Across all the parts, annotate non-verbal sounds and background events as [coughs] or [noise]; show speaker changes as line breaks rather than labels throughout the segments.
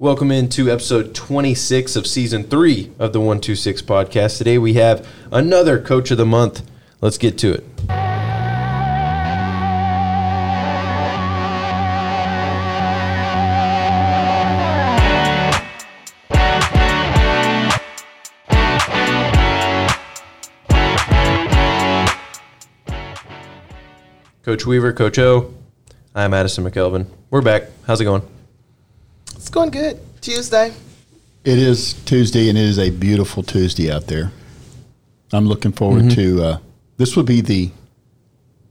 Welcome into episode 26 of season three of the 126 podcast. Today we have another coach of the month. Let's get to it. Coach Weaver, Coach O, I'm Addison McKelvin. We're back. How's it going?
It's going good. Tuesday.
It is Tuesday, and it is a beautiful Tuesday out there. I'm looking forward to uh, this. Will be the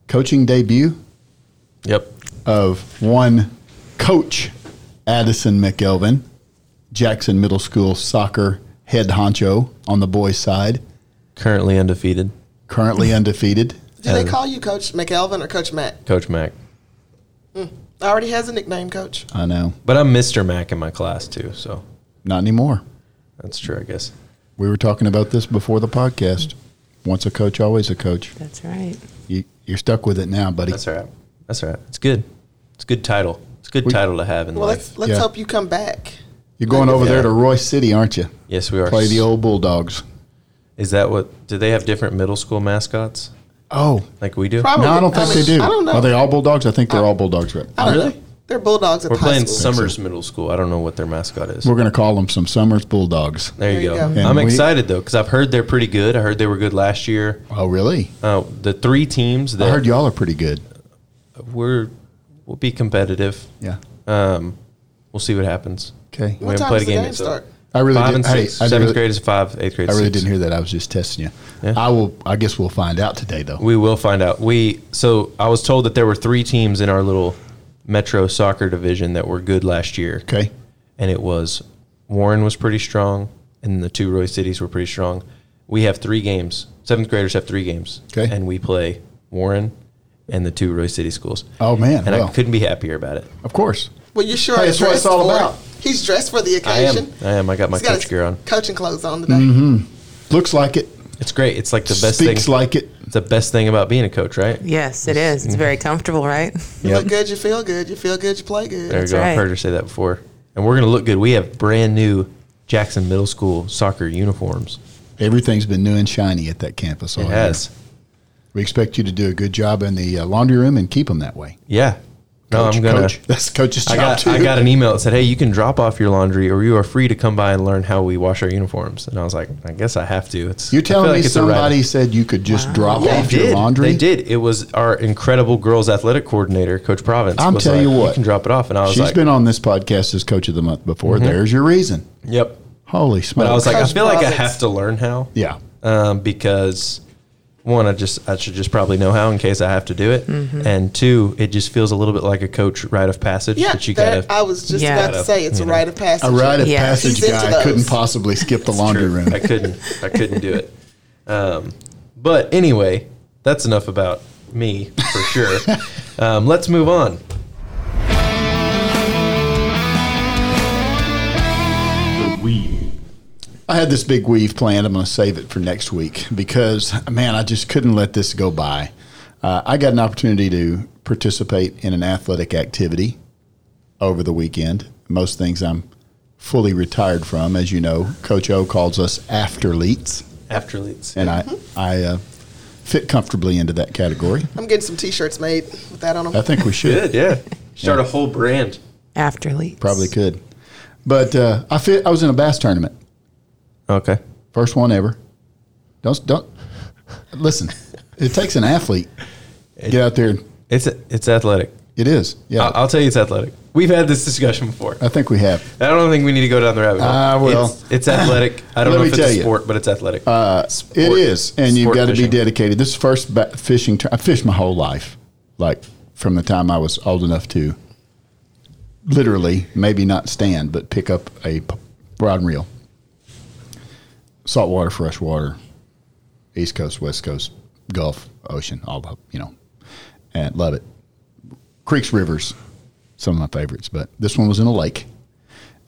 coaching debut
Yep.
of one coach, Addison McElvin, Jackson Middle School soccer head honcho on the boys' side,
Currently undefeated.
currently undefeated.
Do they call you Coach McElvin or Coach Mac?
Coach Mac.
Already has a nickname, Coach.
I know,
But I'm Mr. Mac in my class too, so
not anymore.
that's true, I guess.
We were talking about this before the podcast. Once a coach, always a coach.
That's right.
You, you're stuck with it now, buddy.
That's all right. That's all right. It's good. It's a good title. It's a good
We-
title to have in
Well,
life.
let's let's
Yeah.
hope you come back.
You're going over there to Royse City, aren't you?
Yes, we are.
Play the old Bulldogs.
Is that what? Do they have different middle school mascots
Oh,
like we do?
Probably.
no, I don't think
I mean,
they do.
I don't know.
Are they all Bulldogs? I think they're all Bulldogs, right?
I
Really?
know. They're Bulldogs at
We're
the high
playing
school.
Summers Middle School. I don't know what their mascot is.
We're going to call them some Summers Bulldogs.
there you
There you
go.
go.
I'm
we-
excited though because I've heard they're pretty good. I heard they were good last year.
Oh, really?
Uh, the three teams
I heard y'all are pretty good.
we're we'll be competitive.
Yeah.
Um, we'll see what happens.
Okay.
We
What
haven't
time
played
does
a
the
game
game
yet, so-
start?
I really
five
did.
and
hey,
six.
I
Seventh
really,
grade is five. Eighth grade.
I really
six.
didn't hear that. I was just testing you.
Yeah.
I will. I guess we'll find out today, though.
We will find out. We so I was told that there were three teams in our little Metro soccer division that were good last year,
Okay.
and it was Warren was pretty strong, and the two Royse cities were pretty strong. We have three games. Seventh graders have three games,
Okay.
and we play Warren and the two Royse City schools.
Oh man.
and I couldn't be happier about it.
of course.
Well, you sure
Hey,
are
that's what it's
dressed
all
for it.
about.
He's dressed for the occasion.
I am.
occasion.
I am. I got my
He's got
coach
his
gear on.
Coaching clothes on today.
Mm-hmm. Looks like it.
It's great. It's like the best thing.
Speaks like it.
it's the best thing about being a coach, right?
Yes, it is. It's very comfortable, right?
You
Yep.
look good. You feel good. You feel good. You play good.
There you go. I've heard her say that before. And we're going to look good. We have brand new Jackson Middle School soccer uniforms.
Everything's been new and shiny at that campus. all
It
year.
has.
We expect you to do a good job in the uh, laundry room and keep them that way.
Yeah. No,
Coach,
I'm going
Coach.
to. [laughs]
That's coach's job
I got,
too.
I got an email that said, hey, you can drop off your laundry or you are free to come by and learn how we wash our uniforms. And I was like, I guess I have to. It's,
You're telling me
it's a rite.
somebody said you could just drop
They
off your
did.
laundry?
They did. It was our incredible girls athletic coordinator, Coach Province.
I'm
was
telling
like,
you what.
You can drop it off. And I was
She's
like, Mm-hmm.
been on this podcast as coach of the month before. There's your reason.
yep.
Holy smokes.
But I was like, I
Coach
feel like I have to learn how.
yeah.
um, because one, I just I should just probably know how in case I have to do it, and two, it just feels a little bit like a coach rite of passage
Yeah,
that you gotta.
I was just
Yeah.
about to say it's a rite of passage.
A rite of
Yes.
passage
He's
guy couldn't possibly skip the laundry
True.
room.
I couldn't I couldn't do it. Um, but anyway, that's enough about me for sure. [laughs] um, let's move on.
I had this big weave planned. I'm going to save it for next week because, man, I just couldn't let this go by. Uh, I got an opportunity to participate in an athletic activity over the weekend. Most things I'm fully retired from. As you know, Coach O calls us afterleets,
After leads.
and I, I uh, fit comfortably into that category.
I'm getting some T-shirts made with that on them.
I think we should.
Good, yeah. Start a whole brand.
After leads.
Probably could. But uh, I fit. I was in a bass tournament.
Okay.
First one ever. Don't don't listen. It takes an athlete. Get out there.
It's it's athletic.
It is. Yeah.
I'll, I'll tell you, it's athletic. We've had this discussion before.
I think we have.
I don't think we need to go down the rabbit hole.
Ah, well.
it's, it's athletic. [clears throat] I don't know if it's a
you.
sport, but it's athletic.
Uh,
Sport-
it is, and you've got to be dedicated. This is first fishing. Tur- I fished my whole life, like from the time I was old enough to literally, maybe not stand, but pick up a rod and reel. Saltwater, freshwater, East Coast, West Coast, Gulf, Ocean, all the you know, and love it. Creeks, rivers, some of my favorites, but this one was in a lake.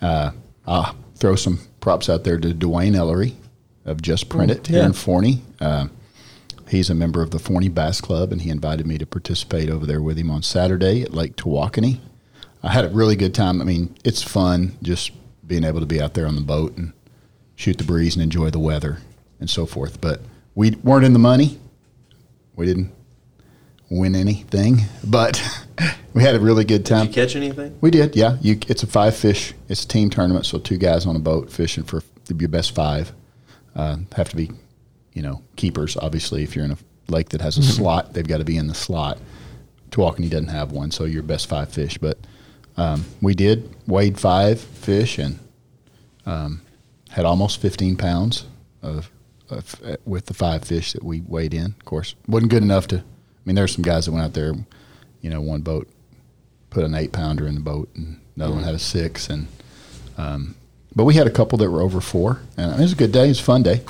Uh, I'll throw some props out there to Dwayne Ellery of Just Print It here
yeah.
in Forney. Uh, he's a member of the Forney Bass Club, and he invited me to participate over there with him on Saturday at Lake Tawakoni. I had a really good time. I mean, it's fun just being able to be out there on the boat and shoot the breeze and enjoy the weather and so forth. But we weren't in the money. We didn't win anything, but [laughs] we had a really good
Did
time.
you catch anything?
We did, yeah. You, it's a five fish. It's a team tournament, so two guys on a boat fishing for your best five. Uh, have to be, you know, keepers. Obviously, if you're in a lake that has a [laughs] slot, they've got to be in the slot. Tawakoni doesn't have one, so your best five fish. But um, we did weighed five fish and um, had almost 15 pounds of, of uh, with the five fish that we weighed in. Of course, wasn't good enough to. I mean, there's some guys that went out there. You know, one boat put an eight pounder in the boat, and another one had a six, and um, but we had a couple that were over four, and it was a good day. It was a fun day,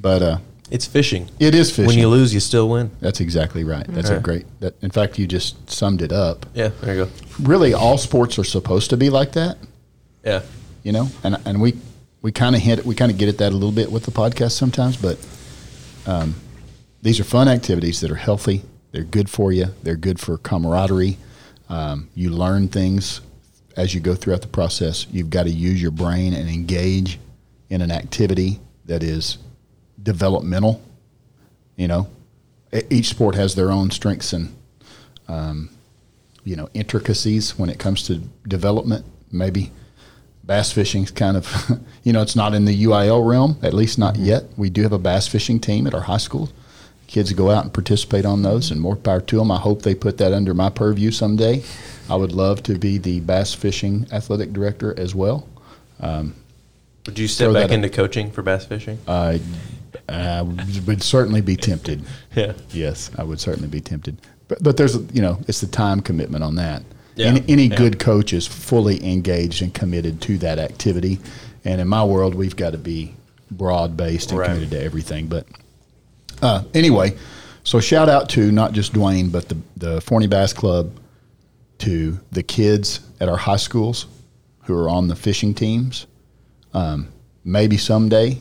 but uh,
It's fishing.
it is fishing.
When you lose, you still win.
That's exactly right. That's a great. That, in fact, you just summed it up.
Yeah, there you go.
Really, all sports are supposed to be like that,
Yeah.
you know. And and we we kind of hint we kind of get at that a little bit with the podcast sometimes, but um, these are fun activities that are healthy. They're good for you. They're good for camaraderie. Um, you learn things as you go throughout the process. You've got to use your brain and engage in an activity that is developmental. You know, each sport has their own strengths and um, you know intricacies when it comes to development. Maybe bass fishing's kind of [laughs] you know it's not in the UIL realm, at least not mm-hmm. yet. We do have a bass fishing team at our high school. Kids go out and participate on those, and more power to them. I hope they put that under my purview someday. I would love to be the bass fishing athletic director as well.
Um, would you step back into coaching for bass fishing?
I, I would certainly be tempted. [laughs]
yeah.
Yes, I would certainly be tempted. But, but there's, you know, it's the time commitment on that.
Yeah,
Any, any
yeah.
good coach is fully engaged and committed to that activity. And in my world, we've got to be broad based and
Right.
committed to everything. But uh, anyway, so shout out to not just Dwayne, but the, the Forney Bass Club, to the kids at our high schools who are on the fishing teams. Um, maybe someday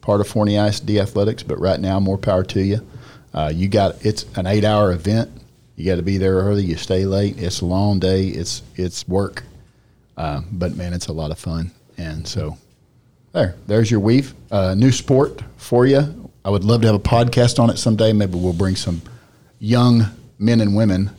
part of Forney ISD athletics, but right now, more power to you. Uh, you got it's an eight hour event. You got to be there early. You stay late. It's a long day. It's it's work, uh, but man, it's a lot of fun. And so, there, there's your weave. Uh, new sport for you. I would love to have a podcast on it someday. Maybe we'll bring some young men and women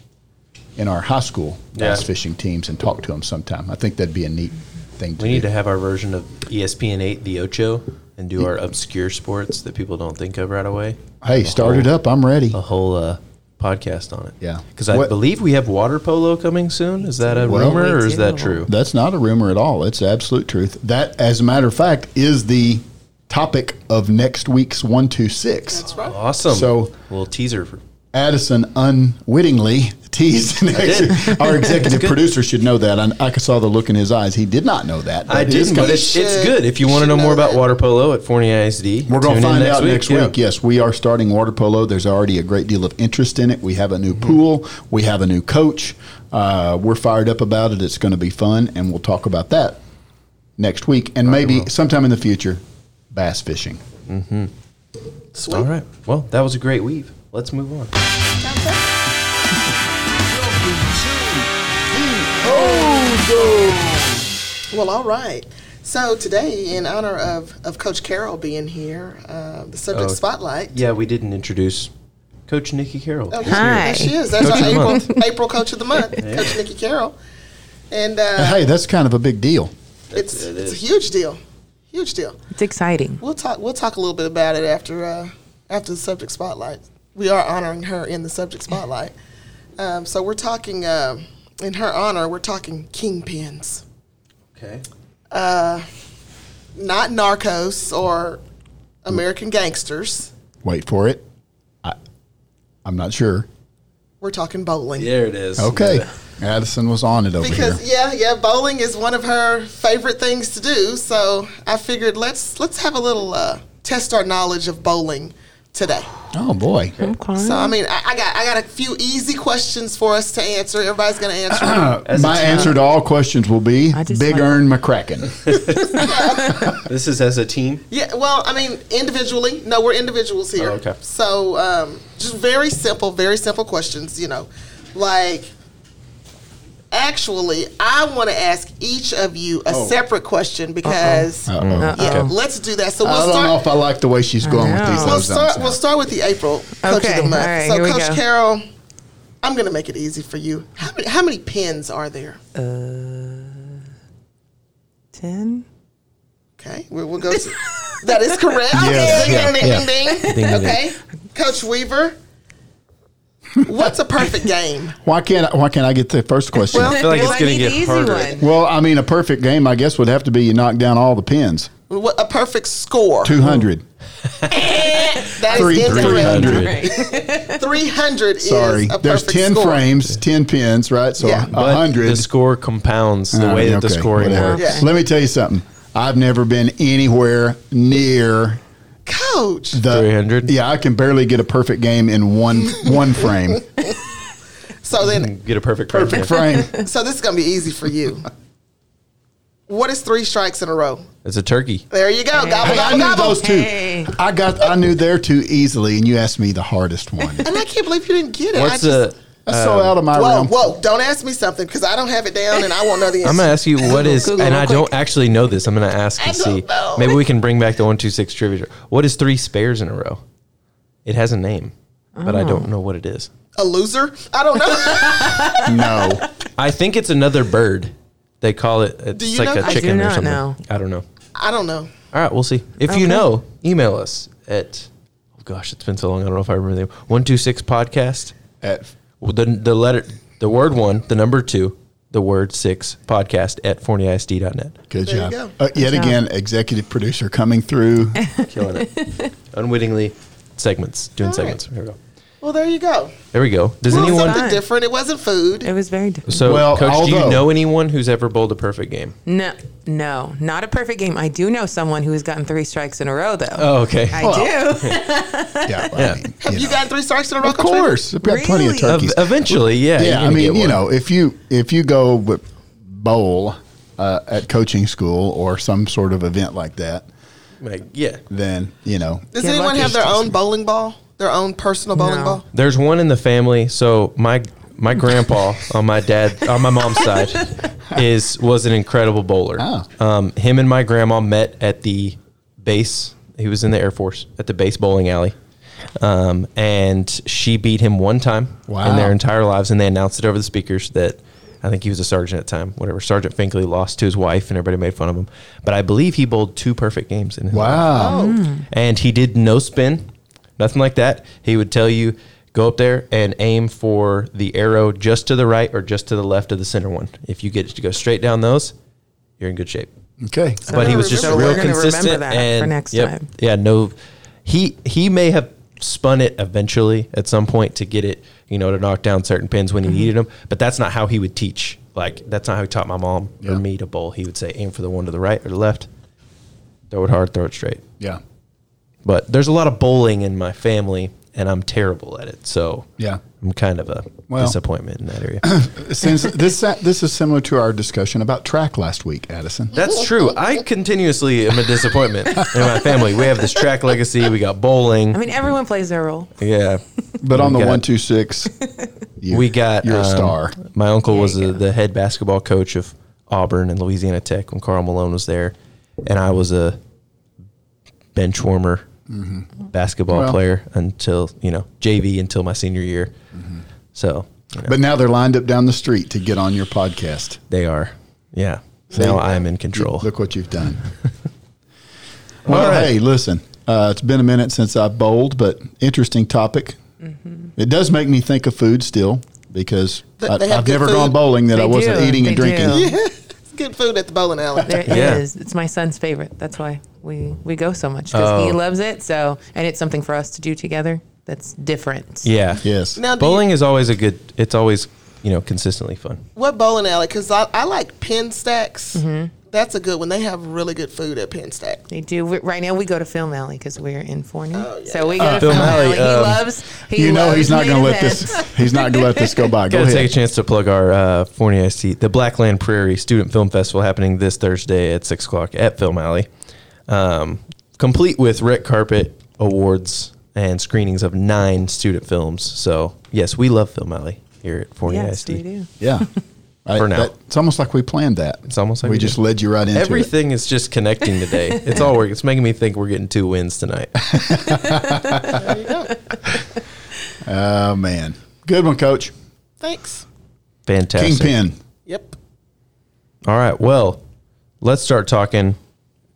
in our high school bass
Yeah.
fishing teams and talk to them sometime. I think that'd be a neat thing to
We
do.
need to have our version of ESPN 8, the Ocho, and do our obscure sports that people don't think of right away.
hey, start it up. I'm ready.
A whole uh, podcast on it.
Yeah.
Because I
What-
believe we have water polo coming soon. Is that a
Well-
rumor or is that
do.
true?
That's not a rumor at all. It's absolute truth. That, as a matter of fact, is the topic of next week's 126.
That's right.
Awesome.
So-
little teaser for
Addison unwittingly teased
did. [laughs]
our executive producer should know that. I, I saw the look in his eyes. He did not know that.
I
it is
didn't, but
coming.
it's, it's good. If you want to know more
know
about
that.
water polo at Forney ISD,
We're going
tune
to
in
find out next
Yeah.
week. Yes, we are starting water polo. There's already a great deal of interest in it. We have a new
Mm-hmm.
pool. We have a new coach. Uh, we're fired up about it. It's going to be fun, and we'll talk about that next week, and maybe sometime in the future, bass fishing.
Sweet.
All right. Well, that was a great weave. Let's move on.
Well, all right. So today, in honor of, of Coach Carroll being here, uh, the subject
Oh,
spotlight.
Yeah, we didn't introduce Coach Nikki Carroll.
Oh,
is
there.
Hi.
she is. That's
Coach
our April. April Coach of the Month, Coach Nikki Carroll. And uh,
Hey, that's kind of a big deal.
it's,
it
it's a huge deal. Huge deal.
It's exciting.
We'll talk. We'll talk a little bit about it after uh, after the subject spotlight. We are honoring her in the subject spotlight. Um, so we're talking um in her honor. We're talking kingpins,
Okay.
not narcos or American gangsters.
Wait for it. I, I'm not sure.
We're talking bowling.
There it is.
Okay, Addison was on it over
Because
here.
yeah, yeah, bowling is one of her favorite things to do. So I figured let's let's have a little uh, test our knowledge of bowling today.
Oh boy,
Okay.
So I mean, I, I got I got a few easy questions for us to answer. Everybody's going to answer. [clears throat]
As
my answer to all questions will be Big Ern McCracken. [laughs]
This is as a team.
yeah, well, I mean, individually. No, we're individuals here.
Oh, okay.
So um, just very simple, very simple questions. You know, like actually, I want to ask each of you a
Oh.
separate question because
Uh-oh.
yeah,
Okay.
let's do that. So we'll
I don't
start.
know if I like the way she's going with
know.
these
We'll start. We'll start with the April coach
Okay,
of the month.
all right,
so, Coach. Carroll, I'm going to make it easy for you. How many, how many pins are there?
Uh, ten.
Okay, we, we'll go. To, that is [laughs] correct.
Yes,
ding,
yeah,
ding, ding,
yeah.
ding, ding.
Ding, ding,
Okay, Coach Weaver. What's a perfect game?
Why can't I, why can't I get the first question?
Well,
I feel like it's going to get
easy
harder.
one.
Well, I mean, a perfect game, I guess, would have to be you knock down all the pins.
What, a perfect score.
200. [laughs]
That is
Three-
incorrect.
300.
Right.
300
Sorry.
a
There's 10
score.
frames, 10 pins, right? So
Yeah.
a
But
100.
the score compounds the
Uh,
way that the scoring
whatever.
works.
Yeah.
Let me tell you something. I've never been anywhere near
Coach.
300?
Yeah, I can barely get a perfect game in one one frame. [laughs]
So then,
Get a perfect
Perfect
frame.
frame. [laughs]
so this is going to be easy for you. What is three strikes in a row?
It's a turkey.
There you go. Gobble,
Hey, I knew
gobble.
those two.
Hey.
I got I knew there too easily, and you asked me the hardest one.
And I can't believe you didn't get it.
What's
I
the?
just,
That's so out of my
Whoa,
realm.
whoa! Don't ask me something because I don't have it down and I won't know the answer.
I'm gonna ask you what is,
Google
and
real
I don't actually know this. I'm gonna ask
I
and
don't
see.
know.
Maybe we can bring back the one two six trivia. What is three spares in a row? It has a name, but I
Oh.
don't know what it is.
a loser? I don't know. [laughs]
No.
I think it's another bird. They call it. It's
you
like
know?
a
I do
chicken or
not
something.
know.
I don't know.
I don't know.
All right, we'll see. If you know, email us at. Oh gosh, it's been so long. I don't know if I remember the one two six podcast.
At,
Well, The the letter, the word one, the number two, the word six podcast at forneyisd.net.
good
There you
job.
go.
Uh, yet
job.
again, executive producer coming through.
Killing it. [laughs] Unwittingly, segments, doing
All right.
segments. Here we go.
Well, there you go.
There we go. Does
Well,
anyone?
something different. It wasn't food.
It was very different.
So,
Well,
coach, do you know anyone who's ever bowled a perfect game?
No, no, not a perfect game. I do know someone who has gotten three strikes in a row, though.
Oh, okay.
I
Well,
do. [laughs] [laughs]
Yeah, well,
Yeah.
I mean,
Have you,
know.
gotten three strikes in a row?
Of
Coach Weaver?
course, I've got plenty of
Really?
Ev-
turkeys.
eventually, yeah. you're
yeah, I
gonna
mean,
get
you
one.
know, if you if you go with bowl uh, at coaching school or some sort of event like that,
Like, yeah.
then you know,
Does
Get
anyone
lucky.
have their own bowling ball? Their own personal bowling
No.
ball?
There's one in the family. So my my grandpa [laughs] on my dad on my mom's side is was an incredible bowler.
Oh.
Um, him and my grandma met at the base. He was in the Air Force at the base bowling alley. Um, and she beat him one time
Wow.
in their entire lives, and they announced it over the speakers that I think he was a sergeant at the time. Whatever, Sergeant Finkley lost to his wife, and everybody made fun of him. But I believe he bowled two perfect games in his life
wow,
Oh.
and he did no spin, nothing like that. He would tell you go up there and aim for the arrow just to the right or just to the left of the center one. If you get it to go straight down those, you're in good shape.
okay,
but he was just
remember
real.
We're
consistent
remember that for
and
next
yep,
time.
Yeah, no, he he may have spun it eventually at some point to get it, you know, to knock down certain pins when he
Mm-hmm.
needed them. But that's not how he would teach. Like that's not how he taught my mom
Yeah.
or me to bowl. He would say aim for the one to the right or the left, throw it hard, throw it straight.
yeah,
But there's a lot of bowling in my family, and I'm terrible at it. So
yeah.
I'm kind of a
Well-
disappointment in that area. [clears throat]
Since this this is similar to our discussion about track last week, Addison.
That's true. I continuously am a disappointment in my family. We have this track legacy. We got bowling.
I mean, everyone plays their role.
yeah.
But on the
got-
one two six, you, [laughs]
we got
you're a
um,
star.
My uncle
There
was
you
the, the head basketball coach of Auburn and Louisiana Tech when Karl Malone was there, and I was a bench warmer basketball
Mm-hmm. Well-
player until you know JV until my senior year.
Mm-hmm.
So, you know,
But now they're lined up down the street to get on your podcast.
they are, yeah.
See?
now I'm in control.
Look what you've done. [laughs] well,
All right.
hey, listen, uh, it's been a minute since I bowled, but interesting topic.
Mm-hmm.
It does make me think of food still because
Th-
I,
have
I've never
food.
gone bowling that
They
I wasn't
do.
eating and
They
drinking.
Do.
Good food at the bowling alley.
There it
Yeah.
is. It's my son's favorite. That's why we we go so much because he
Oh.
loves it. So, and it's something for us to do together. That's different.
yeah.
Yes.
Now, do you-
Bowling is always a good. It's always you know consistently fun.
what bowling alley? Because I, I like Pin Stacks.
Mm-hmm.
That's a good one. They have really good food at Pin Stacks.
They do. We- Right now, we go to Film Alley because we're in Forney.
Oh, yeah.
So we go
Uh,
to
Film
Film,
Alley,
Alley. He
um,
loves. He
you know
loves
he's not going to let this. He's not going to let this go by. [laughs] Go
Gotta
ahead.
take a chance to plug our uh, Forney ISD, the Blackland Prairie Student Film Festival happening this Thursday at six o'clock at Film Alley, um, complete with red carpet awards and screenings of nine student films. So yes, we love Film Alley here at Forney
Yes,
ISD.
we do.
Yeah. [laughs] Right?
For now.
That- it's almost like we planned that.
It's almost like
we
we
just
did.
led you right into it.
Everything is just connecting today. [laughs] It's all working. It's making me think we're getting two wins tonight.
There you go.
Oh man, good one, Coach.
Thanks.
Fantastic.
Kingpin.
Yep.
All right. Well, let's start talking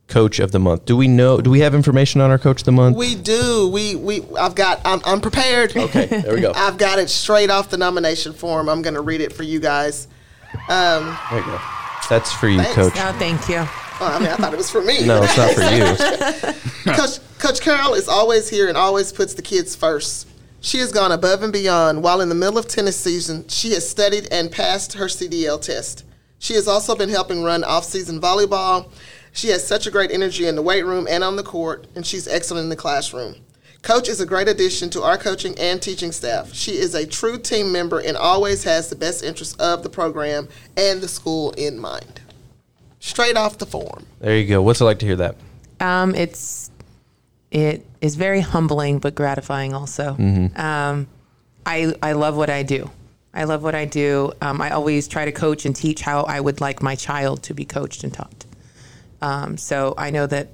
coach of the month. Do we know? Do we have information on our coach of the month?
We do. We we. I've got. I'm, I'm prepared.
okay. There we go. [laughs]
I've got it straight off the nomination form. I'm going to read it for you guys. Um,
There you go. That's for you,
Thanks.
coach.
No, thank you.
well, I mean, I thought it was for me.
No, it's not for you. [laughs]
Coach, Coach Carroll is always here and always puts the kids first. She has gone above and beyond. While in the middle of tennis season, she has studied and passed her CDL test. She has also been helping run off-season volleyball. She has such a great energy in the weight room and on the court, and she's excellent in the classroom. Coach is a great addition to our coaching and teaching staff. She is a true team member and always has the best interests of the program and the school in mind. Straight off the form.
There you go. What's it like to hear that?
Um, it's it is very humbling but gratifying also. Um, I I love what I do. I love what I do. Um, I always try to coach and teach how I would like my child to be coached and taught. Um, so I know that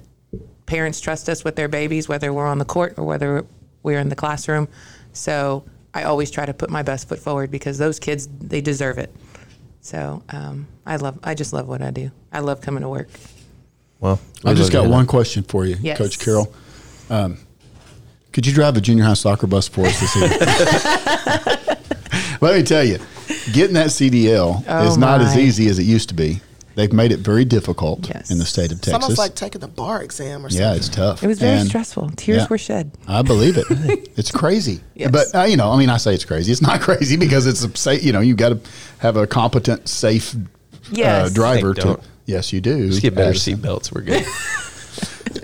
parents trust us with their babies, whether we're on the court or whether we're in the classroom. So I always try to put my best foot forward because those kids they deserve it. So um, I love I just love what I do. I love coming to work.
Well,
I
we'd
just got one
that.
question for you,
Yes.
Coach Carroll. Um, could you drive a junior high soccer bus for us this evening? [laughs] Let me tell you, getting that CDL
Oh,
is not as easy as it used to be. They've made it very difficult
Yes.
in the state of Texas.
It's almost like taking the bar exam or something.
yeah, it's tough.
It was very
And
stressful. Tears
yeah.
were shed.
I believe it. [laughs] It's crazy.
Yes.
But uh, you know, I mean, I say it's crazy. It's not [laughs] crazy because it's a safe. You know, you've got to have a competent, safe uh,
Yes.
driver to.
don't.
Yes, you do.
Just get better
As-
seat belts. We're good. [laughs]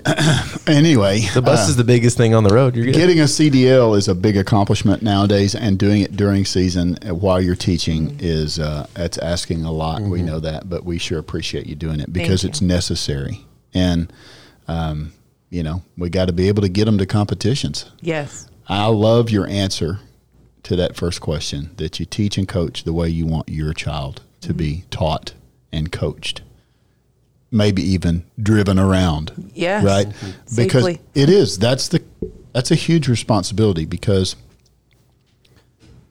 [coughs]
Anyway,
The bus
uh,
is the biggest thing on the road. You're good.
Getting a CDL is a big accomplishment nowadays, and doing it during season uh, while you're teaching is uh, that's asking a lot. We know that, but we sure appreciate you doing it because it's necessary, and um, you know we got to be able to get them to competitions.
Yes.
I love your answer to that first question that you teach and coach the way you want your child to be taught and coached, maybe even driven around
Yes.
right? Mm-hmm. Because
Safely.
it is. That's the that's a huge responsibility because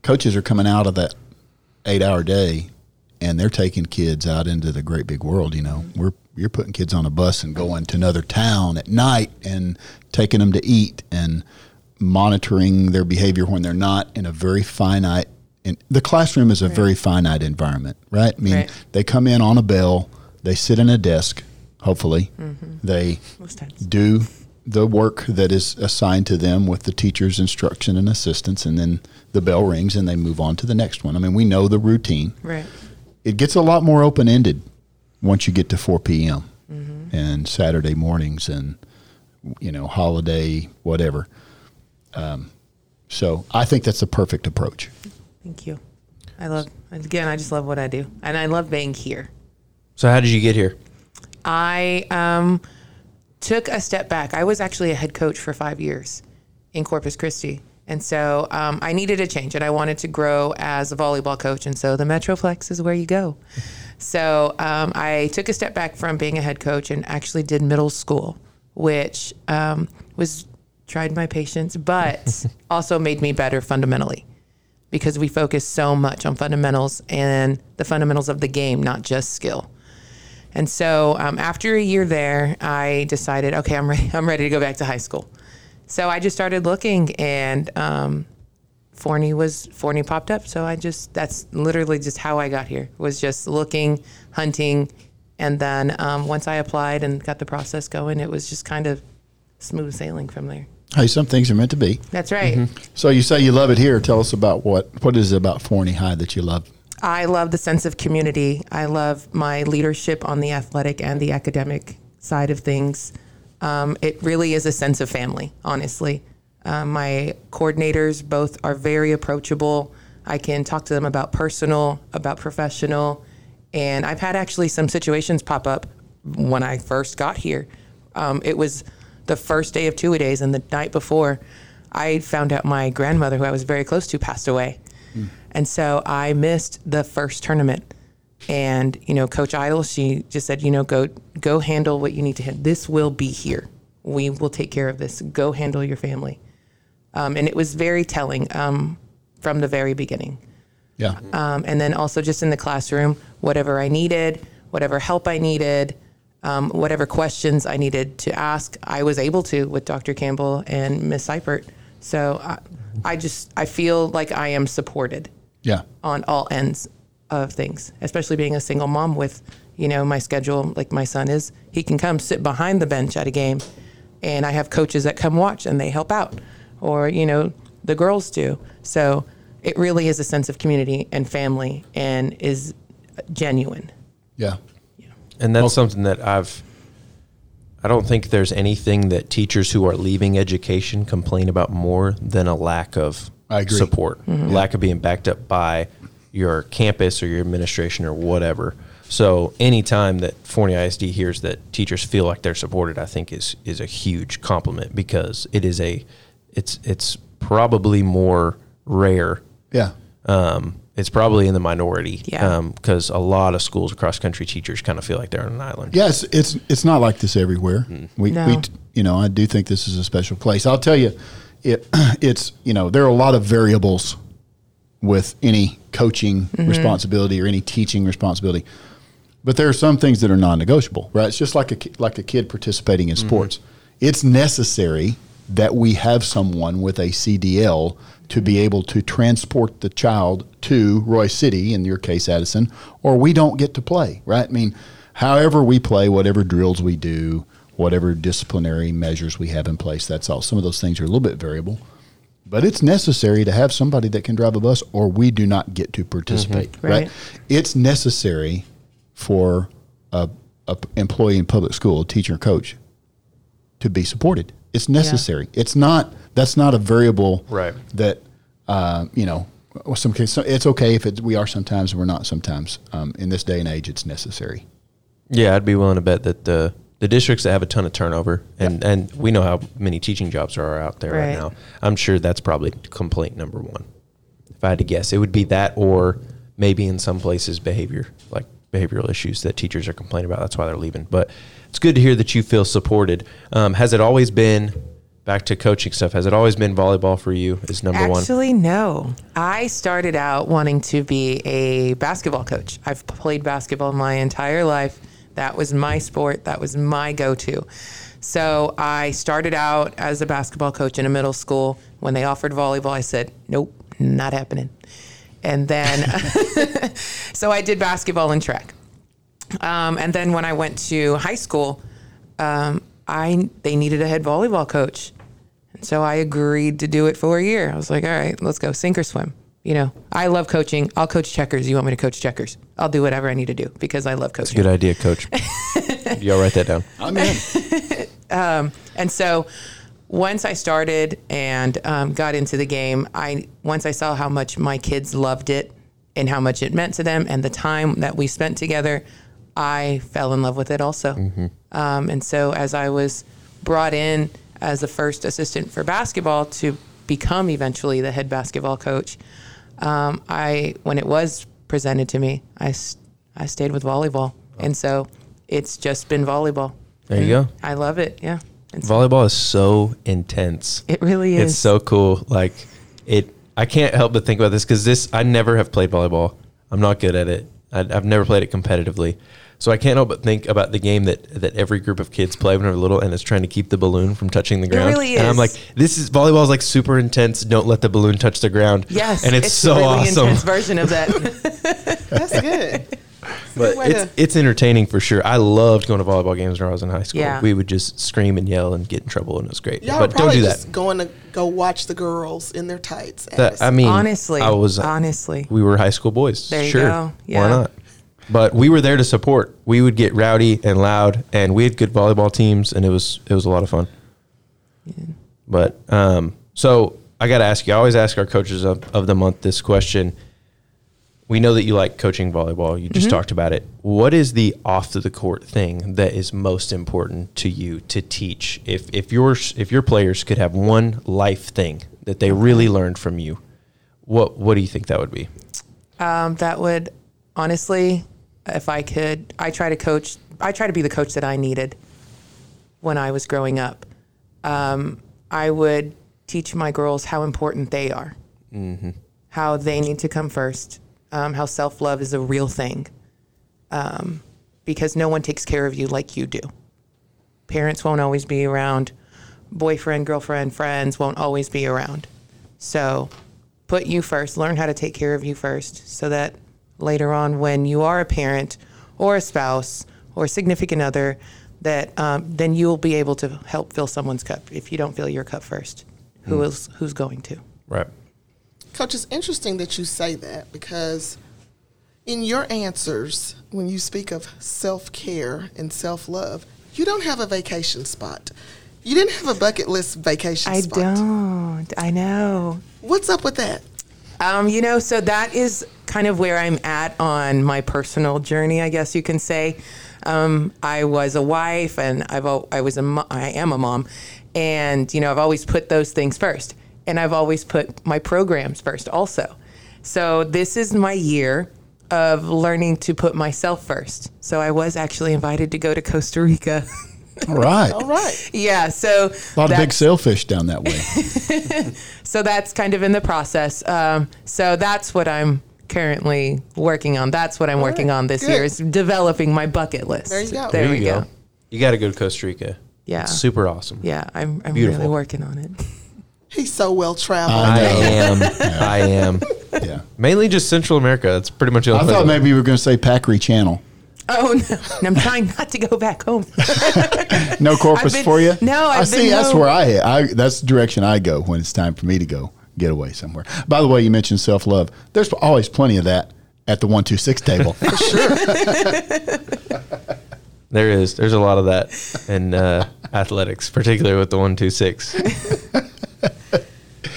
coaches are coming out of that eight hour day and they're taking kids out into the great big world. You know, we're you're putting kids on a bus and going to another town at night and taking them to eat and monitoring their behavior when they're not in a very finite. And the classroom is a very finite environment, right? I mean,
Right.
they come in on a bell, they sit in a desk, hopefully, they
Most times.
do the work that is assigned to them with the teacher's instruction and assistance, and then the bell rings and they move on to the next one. I mean, we know the routine.
Right.
It gets a lot more open ended once you get to 4 p.m. and Saturday mornings and, you know, holiday, whatever. Um, so I think that's the perfect approach.
Thank you. I love again. I just love what I do, and I love being here.
So how did you get here?
I um, took a step back. I was actually a head coach for five years in Corpus Christi. And so um, I needed a change and I wanted to grow as a volleyball coach. And so the Metroplex is where you go. So um, I took a step back from being a head coach and actually did middle school, which um, was tried my patience, but [laughs] also made me better fundamentally because we focus so much on fundamentals and the fundamentals of the game, not just skill. And so um, after a year there, I decided, okay, I'm ready. [laughs] I'm ready to go back to high school. So I just started looking, and um, Forney was Forney popped up. So I just that's literally just how I got here. Was just looking, hunting, and then um, once I applied and got the process going, it was just kind of smooth sailing from there.
Hey, some things are meant to be.
That's right.
So you say you love it here. Tell us about what what is it about Forney High that you love?
I love the sense of community. I love my leadership on the athletic and the academic side of things. Um, it really is a sense of family, honestly. Um, my coordinators both are very approachable. I can talk to them about personal, about professional. And I've had actually some situations pop up when I first got here. Um, it was the first day of two days, and the night before, I found out my grandmother, who I was very close to, passed away. And so I missed the first tournament. And you know, Coach Idle, she just said, you know, go go handle what you need to handle. This will be here. We will take care of this. Go handle your family. Um, and it was very telling um, from the very beginning.
Yeah.
Um, and then also just in the classroom, whatever I needed, whatever help I needed, um, whatever questions I needed to ask, I was able to with Dr. Campbell and Miss Seipert. So I, I just I feel like I am supported
yeah.
on all ends of things, especially being a single mom with, you know, my schedule like my son is. He can come sit behind the bench at a game, and I have coaches that come watch and they help out, or you know, the girls do. So it really is a sense of community and family, and is genuine.
Yeah.
And that's something that I've. I don't think there's anything that teachers who are leaving education complain about more than a lack of
I agree.
support, lack of being backed up by your campus or your administration or whatever. So anytime that Forney ISD hears that teachers feel like they're supported, I think is is a huge compliment because it is a it's it's probably more rare
Yeah.
um, it's probably in the minority.
Yeah.
Um, because a lot of schools, across country teachers, kind of feel like they're on an island.
Yes, it's it's not like this everywhere. Mm. We,
No.
we you know I do think this is a special place. I'll tell you, it [clears throat] it's you know there are a lot of variables with any coaching mm-hmm. responsibility or any teaching responsibility, but there are some things that are non-negotiable. Right? It's just like a like a kid participating in mm-hmm. sports. It's necessary that we have someone with a CDL to be able to transport the child to Royse City, in your case, Addison, or we don't get to play, right? I mean, however we play, whatever drills we do, whatever disciplinary measures we have in place, that's all. Some of those things are a little bit variable, but it's necessary to have somebody that can drive a bus, or we do not get to participate, mm-hmm. right?
Right.
It's necessary for a, a employee in public school, a teacher, or coach, to be supported. It's necessary. It's not. That's not a variable.
Right.
That uh, you know. Some case, it's okay if it's, we are sometimes and we're not sometimes. Um, in this day and age, it's necessary.
Yeah, I'd be willing to bet that the the districts that have a ton of turnover, and and we know how many teaching jobs are out there right,
Right.
now. I'm sure that's probably complaint number one. If I had to guess, it would be that, or maybe in some places behavior, like behavioral issues that teachers are complaining about. That's why they're leaving. But it's good to hear that you feel supported. Um, has it always been back to coaching stuff? Has it always been volleyball for you? Is number one?
Actually, no. I started out wanting to be a basketball coach. I've played basketball my entire life. That was my sport. That was my go-to. So I started out as a basketball coach in a middle school. When they offered volleyball, I said, "Nope, not happening." And then, [laughs] so I did basketball and track. Um, and then when I went to high school, um, I they needed a head volleyball coach, and so I agreed to do it for a year. I was like, all right, let's go sink or swim. You know, I love coaching. I'll coach checkers. You want me to coach checkers? I'll do whatever I need to do because I love coaching.
Good idea, coach. [laughs] Y'all write that down.
I'm in. [laughs]
And so once I started and um, got into the game, I once I saw how much my kids loved it and how much it meant to them and the time that we spent together, I fell in love with it also. Um, and so as I was brought in as the first assistant for basketball to become eventually the head basketball coach, um, I when it was presented to me, I I stayed with volleyball. And so it's just been volleyball.
There you go.
I love it. Yeah. It's,
Volleyball is so intense.
it really is.
It's so cool. Like it, I can't help but think about this because this I never have played volleyball. I'm not good at it. I, I've never played it competitively, so I can't help but think about the game that that every group of kids play when they're little, and it's trying to keep the balloon from touching the ground.
really is.
And I'm like, this is volleyball is like super intense. Don't let the balloon touch the ground.
Yes,
and it's, so
a really
awesome.
intense version of that. [laughs]
That's good. [laughs]
But it's
to-
it's entertaining for sure. I loved going to volleyball games when I was in high school.
Yeah.
We would just scream and yell and get in trouble, and it was great.
Y'all
but don't do that.
just going to go watch the girls in their tights.
That, I mean,
honestly,
I was
honestly.
we were high school boys.
There you
sure.
go.
Why not? But we were there to support. We would get rowdy and loud, and we had good volleyball teams, and it was it was a lot of fun. But um, so I got to ask you. I always ask our coaches of, of the month this question. We know that you like coaching volleyball. You
Mm-hmm.
just talked about it. What is the off the court thing that is most important to you to teach? If if your if your players could have one life thing that they really learned from you, what what do you think that would be?
Um, that would honestly if I could, I try to coach. I try to be the coach that I needed when I was growing up. Um, I would teach my girls how important they are, how they need to come first, um, how self love is a real thing, um, because no one takes care of you like you do. Parents won't always be around, boyfriend, girlfriend, friends won't always be around. So put you first, learn how to take care of you first, so that later on, when you are a parent or a spouse or a significant other, that um, then you'll be able to help fill someone's cup. If you don't fill your cup first, who is who's going to?
Right.
Coach, it's interesting that you say that because in your answers, when you speak of self care and self love, you don't have a vacation spot. You didn't have a bucket list vacation
I
spot.
don't. I know.
What's up with that?
Um, you know, so that is kind of where I'm at on my personal journey, I guess you can say. Um, I was a wife, and I've I was a mo- I am a mom, and you know I've always put those things first, and I've always put my programs first also. So this is my year of learning to put myself first. So I was actually invited to go to Costa Rica.
All right.
All right.
yeah, so
A lot of big sailfish down that way. [laughs]
so that's kind of in the process. Um, so that's what I'm currently working on. That's what I'm working on this
good.
year is developing my bucket list.
There you go.
There,
There
we
you
go.
go. You got to go to Costa Rica.
Yeah.
It's super awesome.
Yeah, I'm, I'm
Beautiful.
really working on it. [laughs]
He's so well traveled.
I am. I am.
Yeah.
Mainly just Central America. That's pretty much the
I thought maybe you were going to say Packery Channel.
Oh no, and I'm trying not to go back home.
No Corpus
been-
for you?
no,
I
I've
see.
been
That's
home.
where I, I. That's the direction I go when it's time for me to go get away somewhere. By the way, you mentioned self love. There's always plenty of that at the one two six table. [laughs] for sure. [laughs]
There is. There's a lot of that in uh, athletics, particularly with the one two six. [laughs]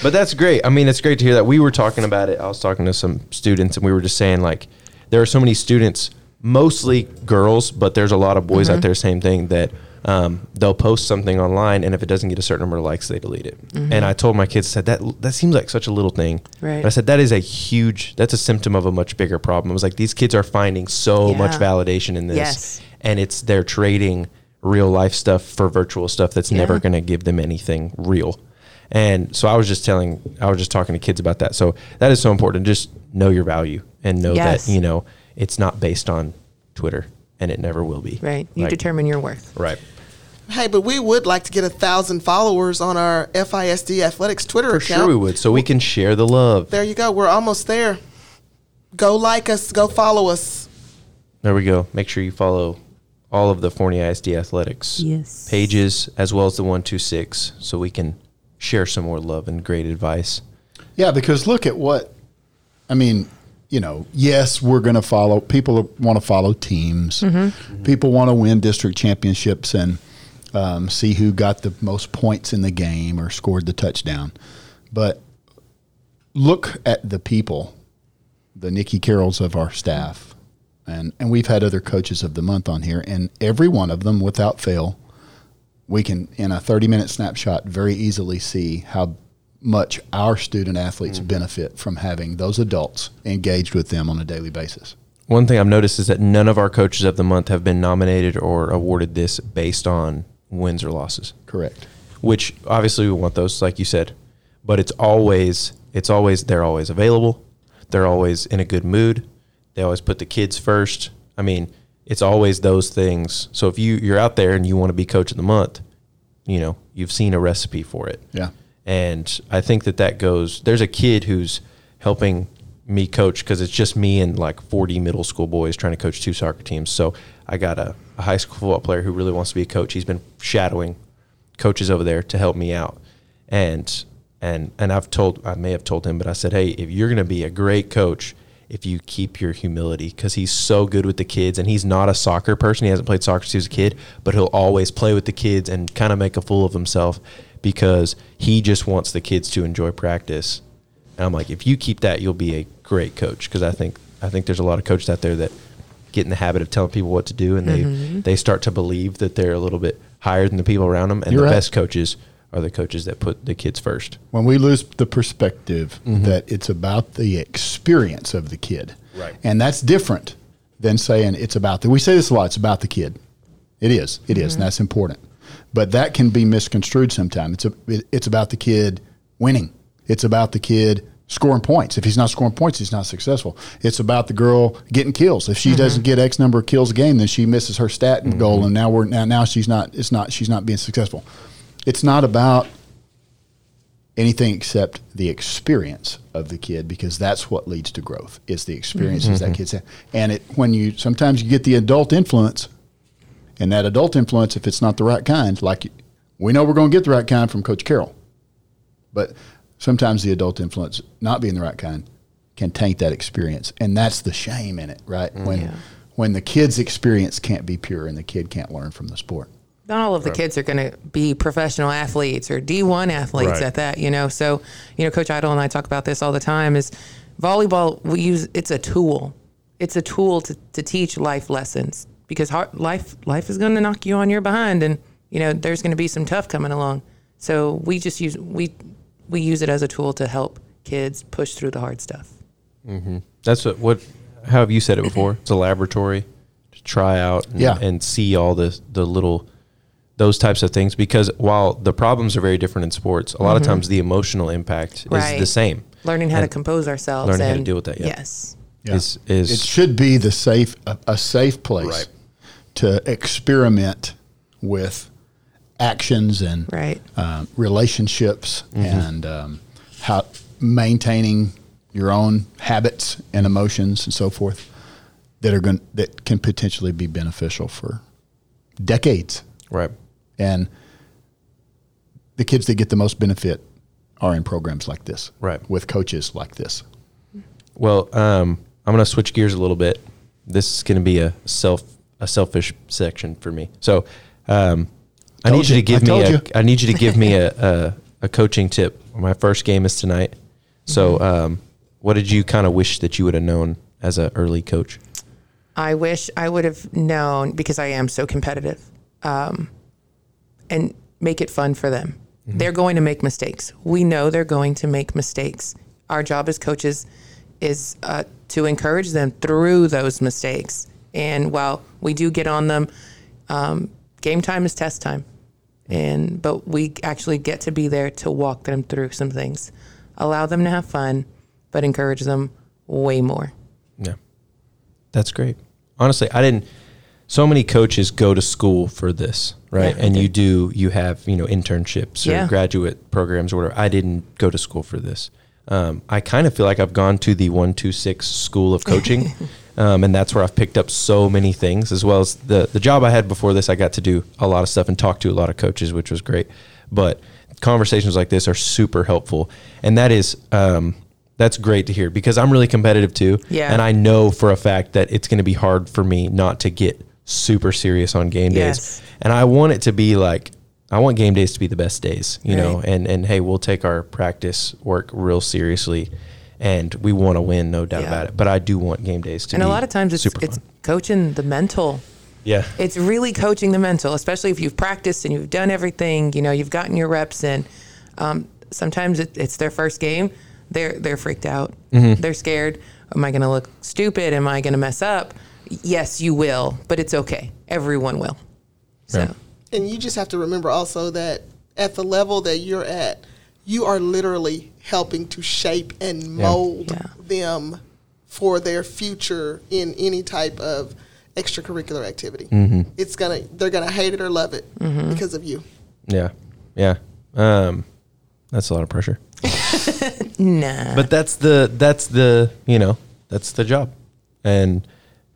but that's great. I mean, it's great to hear that. We were talking about it. I was talking to some students, and we were just saying like, there are so many students, mostly girls, but there's a lot of boys
Mm-hmm.
out there. Same thing that um, they'll post something online, and if it doesn't get a certain number of likes, they delete it. And I told my kids, I said that that seems like such a little thing.
Mm-hmm. Right.
But I said that is a huge. That's a symptom of a much bigger problem. I was like, these kids are finding so much validation in this
Yes.
and it's they're trading real life stuff for virtual stuff that's never going to give them anything real. And so I was just telling, I was just talking to kids about that. So that is so important. Just know your value and know
Yes.
that you know it's not based on Twitter, and it never will be.
Right, you
Like-
determine your worth.
Right.
Hey, but we would like to get a thousand followers on our FISD Athletics Twitter
For
account.
sure we would, so we can share the love.
There you go. We're almost there. Go like us. Go follow us.
There we go. Make sure you follow all of the Forney ISD athletics
Yes.
pages as well as the one two six, so we can share some more love and great advice.
yeah, because look at what I mean. You know, yes, we're going to follow. People want to follow teams. People want to win district championships and um, see who got the most points in the game or scored the touchdown. But look at the people, the Nikki Carrolls of our staff, and and we've had other coaches of the month on here, and every one of them, without fail, we can in a 30 minute snapshot very easily see how much our student athletes mm-hmm. benefit from having those adults engaged with them on a daily basis.
One thing I've noticed is that none of our coaches of the month have been nominated or awarded this based on wins or losses.
Correct.
Which obviously we want those, like you said, but it's always it's always they're always available. They're always in a good mood. They always put the kids first. I mean, it's always those things. So if you you're out there and you want to be coach of the month, you know you've seen a recipe for it.
Yeah.
And I think that that goes. There's a kid who's helping me coach because it's just me and like 40 middle school boys trying to coach two soccer teams. So I got a, a high school football player who really wants to be a coach. He's been shadowing coaches over there to help me out. And and and I've told I may have told him, but I said, hey, if you're going to be a great coach, if you keep your humility, because he's so good with the kids, and he's not a soccer person. He hasn't played soccer since he was a kid, but he'll always play with the kids and kind of make a fool of himself because he just wants the kids to enjoy practice. And I'm like, if you keep that, you'll be a great coach. Because I think I think there's a lot of coaches out there that get in the habit of telling people what to do, and they mm-hmm. they start to believe that they're a little bit higher than the people around them. And
You're
the
right.
best coaches are the coaches that put the kids first.
When we lose the perspective mm-hmm. that it's about the experience of the kid.
Right.
And that's different than saying it's about the. We say this a lot. It's about the kid. It is. It is, and mm-hmm. that's important. But that can be misconstrued sometimes. It's a, it, it's about the kid winning. It's about the kid scoring points. If he's not scoring points, he's not successful. It's about the girl getting kills. If she mm-hmm. doesn't get X number of kills a game, then she misses her stat and goal, and now we're now, now she's not. It's not. She's not being successful. It's not about anything except the experience of the kid because that's what leads to growth is the experiences that mm-hmm. kids have. And it when you sometimes you get the adult influence and that adult influence if it's not the right kind like we know we're going to get the right kind from coach carroll but sometimes the adult influence not being the right kind can taint that experience and that's the shame in it right? Mm, when
Yeah.
when the kid's experience can't be pure and the kid can't learn from the sport
not all of the kids are going to be professional athletes or D1 athletes
Right.
at that, you know. So, you know, Coach Idle and I talk about this all the time is volleyball, we use it's a tool. It's a tool to, to teach life lessons because hard, life life is going to knock you on your behind and, you know, there's going to be some tough coming along. So, we just use we we use it as a tool to help kids push through the hard stuff. Mm-hmm.
That's what, what how have you said it before? It's a laboratory to try out and,
Yeah.
and see all the the little those types of things because while the problems are very different in sports, a lot of times the emotional impact is the same.
Learning how to compose ourselves
learning how to deal with that, yeah.
Yes.
Is is
it should be the safe a, a safe place
Right.
to experiment with actions and
Right.
um, relationships and um, how maintaining your own habits and emotions and so forth that are going that can potentially be beneficial for decades
right.
And the kids that get the most benefit are in programs like this
Right.
with coaches like this
Well, um, I'm going to switch gears a little bit. This is going to be a self a selfish section for me. So, um, I need you
you.
to give
I
me
told
a
you.
I need you to give me a, [laughs] a a coaching tip. My first game is tonight. So,
Mm-hmm.
um, what did you kind of wish that you would have known as an early coach?
I wish I would have known because I am so competitive, um, and make it fun for them. They're going to make mistakes. We know they're going to make mistakes. Our job as coaches is uh, to encourage them through those mistakes. And while we do get on them, um, game time is test time, and but we actually get to be there to walk them through some things, allow them to have fun, but encourage them way more.
Yeah. That's great. Honestly, I didn't so many coaches go to school for this, right?
Yeah,
and you do you have, you know, internships or
Yeah.
graduate programs or whatever. I didn't go to school for this. Um, I kind of feel like I've gone to the one two six school of coaching. [laughs] um, and that's where I've picked up so many things, as well as the the job I had before this. I got to do a lot of stuff and talk to a lot of coaches, which was great. But conversations like this are super helpful, and that is um, that's great to hear because I'm really competitive too.
Yeah.
And I know for a fact that it's going to be hard for me not to get super serious on game days.
Yes.
And I want it to be like I want game days to be the best days, you know. And and hey, we'll take our practice work real seriously, and we want to win, no doubt
Yeah.
about it. But I do want game days to
and a lot of times it's it's
fun.
coaching the mental.
Yeah.
It's really coaching the mental, especially if you've practiced and you've done everything. You know, you've gotten your reps in. Um, sometimes it, it's their first game. They're they're freaked out.
Mm-hmm.
They're scared. Am I going to look stupid? Am I going to mess up? Yes, you will, but it's okay. Everyone will. So.
Yeah.
And you just have to remember also that at the level that you're at, you are literally helping to shape and mold
Yeah.
them for their future in any type of extracurricular activity.
Mm-hmm.
It's gonna they're gonna hate it or love it
Mm-hmm.
because of you.
Yeah. Yeah. Um, that's a lot of pressure. [laughs]
Nah.
but that's the that's the you know that's the job and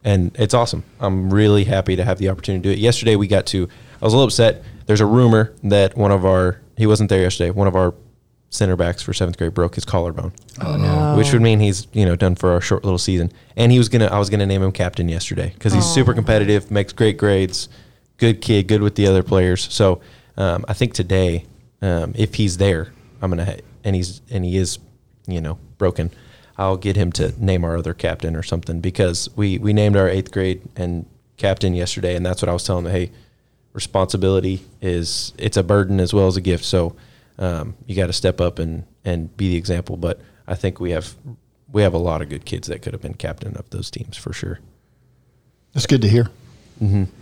and it's awesome. I'm really happy to have the opportunity to do it. Yesterday we got to i was a little upset. There's a rumor that one of our he wasn't there yesterday one of our center backs for seventh grade broke his collarbone.
Oh no.
which would mean he's you know done for our short little season. And he was gonna i was gonna name him captain yesterday because he's super competitive makes great grades good kid good with the other players. So um, i think today um, if he's there i'm gonna ha- and he's and he is you know broken i'll get him to name our other captain or something because we we named our eighth grade and captain yesterday and that's what i was telling him hey responsibility is it's a burden as well as a gift. So um, you got to step up and and be the example. But I think we have we have a lot of good kids that could have been captain of those teams for sure.
That's good to hear.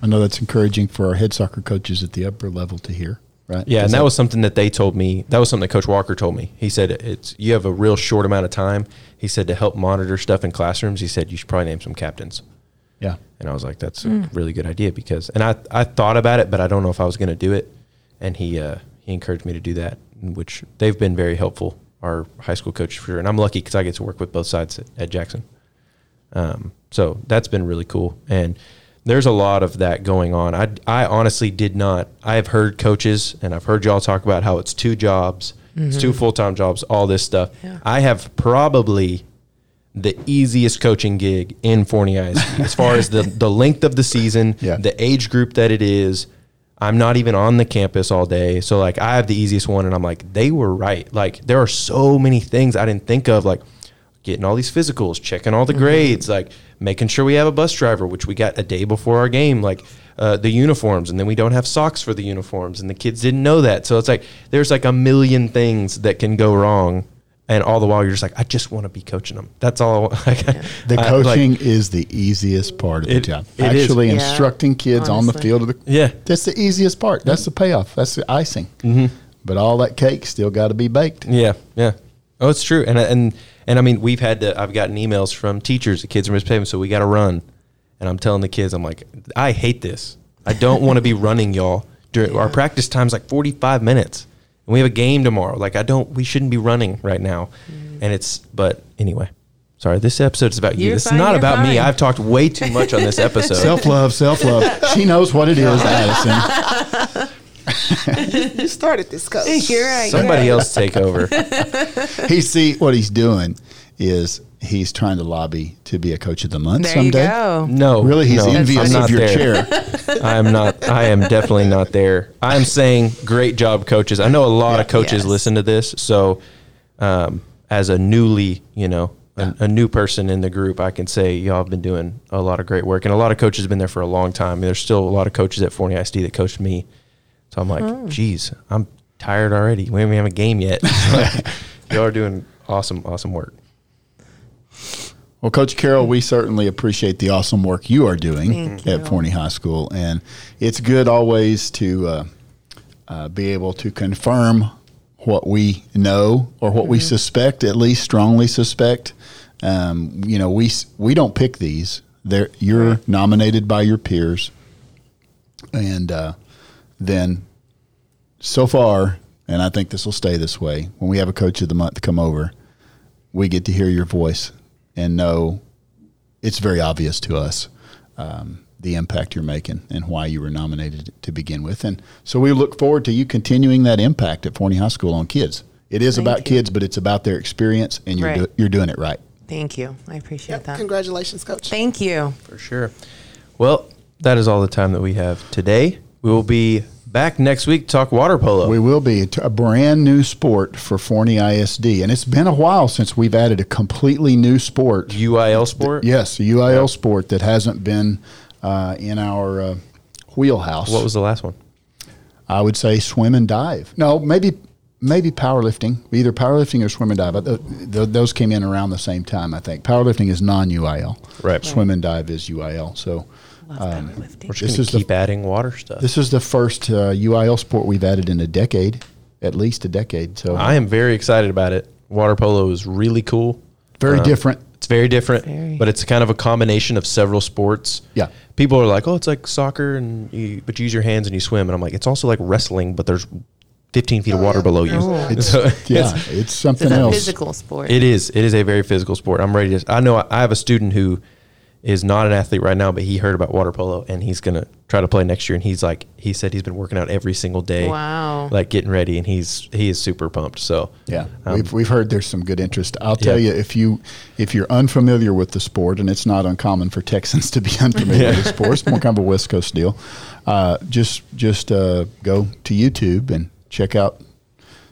I know that's encouraging for our head soccer coaches at the upper level to hear. Right?
Yeah,
Is
and that was something that they told me. That was something that Coach Walker told me. He said it's you have a real short amount of time. He said to help monitor stuff in classrooms. He said you should probably name some captains.
yeah.
And I was like, that's a really good idea because, and I, I thought about it, but I don't know if I was going to do it. And he, uh, he encouraged me to do that, which they've been very helpful. Our high school coach for sure, and I'm lucky because I get to work with both sides at, at Jackson. Um, so that's been really cool, and there's a lot of that going on. I, I honestly did not. I have heard coaches, and I've heard y'all talk about how it's two jobs, it's two mm-hmm. full time jobs, all this stuff.
Yeah.
I have probably the easiest coaching gig in Forney ISD as far as the, the length of the season, [laughs]
Yeah.
the age group that it is. I'm not even on the campus all day. So like I have the easiest one and I'm like, they were right. Like there are so many things I didn't think of, like getting all these physicals, checking all the grades, like making sure we have a bus driver, which we got a day before our game, like uh, the uniforms, and then we don't have socks for the uniforms, and the kids didn't know that. So it's like there's like a million things that can go wrong, and all the while you're just like, I just want to be coaching them. That's all. [laughs] Like,
The
I- like,
coaching is the easiest part of the job.
it is.
Actually
Yeah,
instructing kids on the field of the
Yeah.
That's the easiest part. That's the payoff. That's the icing. Mm-hmm. But all that cake still got to be baked.
Yeah, yeah. Oh, it's true. And and and I mean, we've had to. I've gotten emails from teachers. The kids are misbehaving, so we got to run. And I'm telling the kids, I'm like, I hate this. I don't want to be running y'all. During our practice time's like 45 minutes, and we have a game tomorrow. Like, I don't. We shouldn't be running right now. Mm. And it's. But anyway, sorry. This episode is about you.
You're
This is
fine,
not
you're
about me. I've talked way too much on this [laughs] episode.
Self love, self love. she knows what it is, Addison. [laughs] [laughs]
You started this, coach.
You're right.
Somebody
you're right.
else take over. [laughs]
He see what he's doing is he's trying to lobby to be a coach of the month
There
someday.
you go.
No,
Really, he's
no,
envious of your
there.
chair. [laughs]
I am not. I am definitely not there. I am saying great job, coaches. I know a lot of coaches
Yes.
listen to this, so um, as a newly, you know, a, a new person in the group, I can say y'all have been doing a lot of great work, and a lot of coaches have been there for a long time. There's still a lot of coaches at Forney ISD that coached me, so I'm like, geez, I'm tired already. We haven't have a game yet. [laughs] y'all are doing awesome, awesome work.
Well, Coach Carroll, we certainly appreciate the awesome work you are doing
Thank
at
you.
Forney High School, and it's good always to uh, uh, be able to confirm what we know or what we
Mm-hmm.
suspect, at least strongly suspect. Um, you know, we we don't pick these; they're you're nominated by your peers, and uh, then so far, and I think this will stay this way. When we have a coach of the month come over, we get to hear your voice and know it's very obvious to us um, the impact you're making and why you were nominated to begin with. And so we look forward to you continuing that impact at Forney High School on kids. It is
Thank
about
you.
kids, but it's about their experience, and you're
Right.
do, you're doing it right.
Thank you. I appreciate
Yep.
that.
Congratulations, coach.
Thank you.
For sure. Well, that is all the time that we have today. We will be back next week to talk water polo.
We will be a brand new sport for Forney ISD, and it's been a while since we've added a completely new sport.
UIL sport.
Yes, a UIL sport that hasn't been uh, in our uh, wheelhouse.
What was the last one?
I would say swim and dive. No, maybe maybe powerlifting, either powerlifting or swim and dive. But th- th- those came in around the same time, I think. Powerlifting is non-UIL.
Right.
Swim and dive is UIL. So
Love
Um,
We're just
This
going
is
to
the-
keep adding water stuff.
this is the first uh, UIL sport we've added in a decade, at least a decade. So
I am very excited about it. Water polo is really cool.
very
Um,
different.
It's very different,
Very.
but it's kind of a combination of several sports.
Yeah.
People are like, "Oh, it's like soccer, and you, but you use your hands and you swim." And I'm like, "It's also like wrestling, but there's 15 feet of water below you."
Oh. [laughs]
It's,
So
yeah,
it's-
it's
It's
something
a
else.
physical sport.
It is. It is a very physical sport. I'm ready to. I know. I have a student who is not an athlete right now, but he heard about water polo and he's gonna try to play next year. And he's like, he said he's been working out every single day.
Wow.
Like getting ready, and he's he is super pumped. So
Yeah,
um,
we've we've heard there's some good interest. I'll tell
Yeah.
you if you if you're unfamiliar with the sport, and it's not uncommon for Texans to be [laughs] unfamiliar with the sport. It's more kind of a West Coast deal. Uh, just just uh, go to YouTube and check out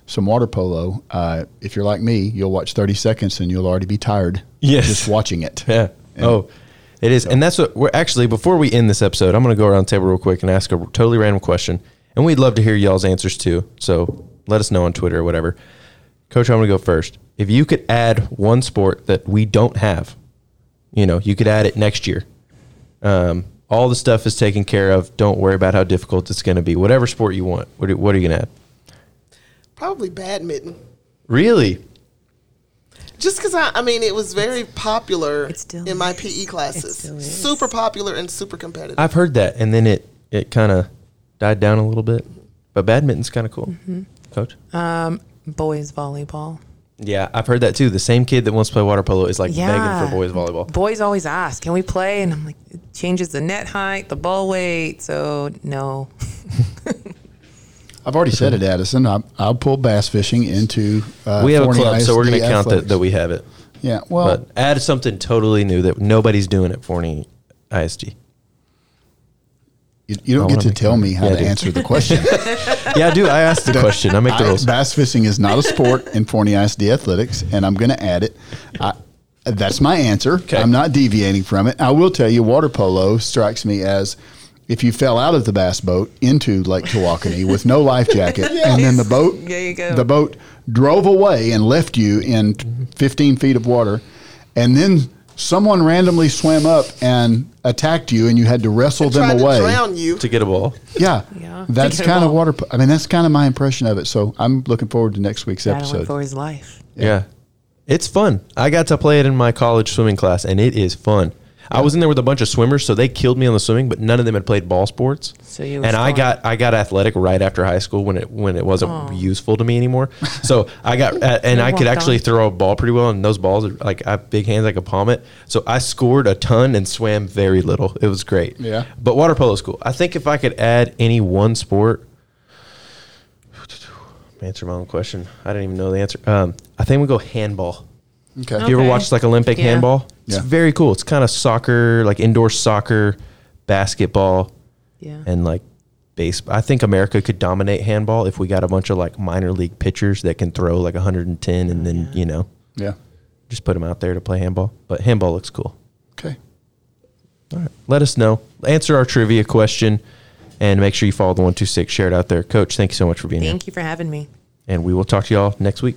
some water polo. Uh, if you're like me, you'll watch 30 seconds and you'll already be tired.
Yes.
just watching it.
Yeah.
And-
oh, it is. And that's what we're actually, before we end this episode, I'm going to go around the table real quick and ask a totally random question. And we'd love to hear y'all's answers too. So let us know on Twitter or whatever. Coach, I'm going to go first. If you could add one sport that we don't have, you know, you could add it next year. Um, all the stuff is taken care of. Don't worry about how difficult it's going to be. Whatever sport you want. What are, what are you going to add?
Probably badminton.
Really?
Just because I, I mean, it was very popular
It still
in my
is.
PE classes.
still is.
Super popular and super competitive.
I've heard that, and then it it kind of died down a little bit. But badminton's kind of cool,
Mm-hmm.
Coach.
Um, boys volleyball.
Yeah, I've heard that too. The same kid that wants to play water polo is like
Yeah.
begging for boys volleyball.
Boys always ask, "Can we play?" And I'm like, "It changes the net height, the ball weight." So no. [laughs]
I've already said it, Addison. I, I'll pull bass fishing into. Uh,
we have a club, so we're going to count that, that we have it.
Yeah, well,
but add something totally new that nobody's doing at Forney ISD.
you, you don't get
wanna
tell me how
Yeah,
to answer the [laughs] question.
Yeah, I do. I asked [laughs] the question. I make the rules.
bass fishing is not a sport in Forney ISD athletics, and I'm going to add it. I, that's my answer.
Okay.
I'm not deviating from it. I will tell you, water polo strikes me as if you fell out of the bass boat into Lake Tawakoni with no life jacket, [laughs] and then the boat,
There you go.
the boat drove away and left you in 15 feet of water, and then someone randomly swam up and attacked you, and you had to wrestle them
Tried
away.
to drown you.
to get a ball.
Yeah, [laughs]
Yeah.
that's kind of water. I mean, that's kind of my impression of it. So I'm looking forward to next week's
Battling
episode.
for his life.
Yeah. It's fun. I got to play it in my college swimming class, and it is fun. I was in there with a bunch of swimmers, so they killed me on the swimming, but none of them had played ball sports.
So you were
and I
scoring.
got I got athletic right after high school when it when it wasn't useful to me anymore. So I got uh, [laughs] and
You
I could
walked
actually
on.
throw a ball pretty well, and those balls are like I have big hands, I could palm it. So I scored a ton and swam very little. It was great.
Yeah.
But water polo is cool. I think if I could add any one sport, [sighs] answer my own question. I didn't even know the answer. Um, I think we go handball.
Okay.
Have you ever
Okay.
watched like Olympic
Yeah.
handball? It's
Yeah.
very cool. It's kind of soccer, like indoor soccer, basketball,
Yeah.
and like base. I think America could dominate handball if we got a bunch of like minor league pitchers that can throw like 110 and oh, then, you know,
Yeah.
just put them out there to play handball. But handball looks cool.
Okay.
All right. Let us know. Answer our trivia question and make sure you follow the 126 Share it out there. Coach, thank you so much for being here.
Thank you for having me.
And we will talk to y'all next week.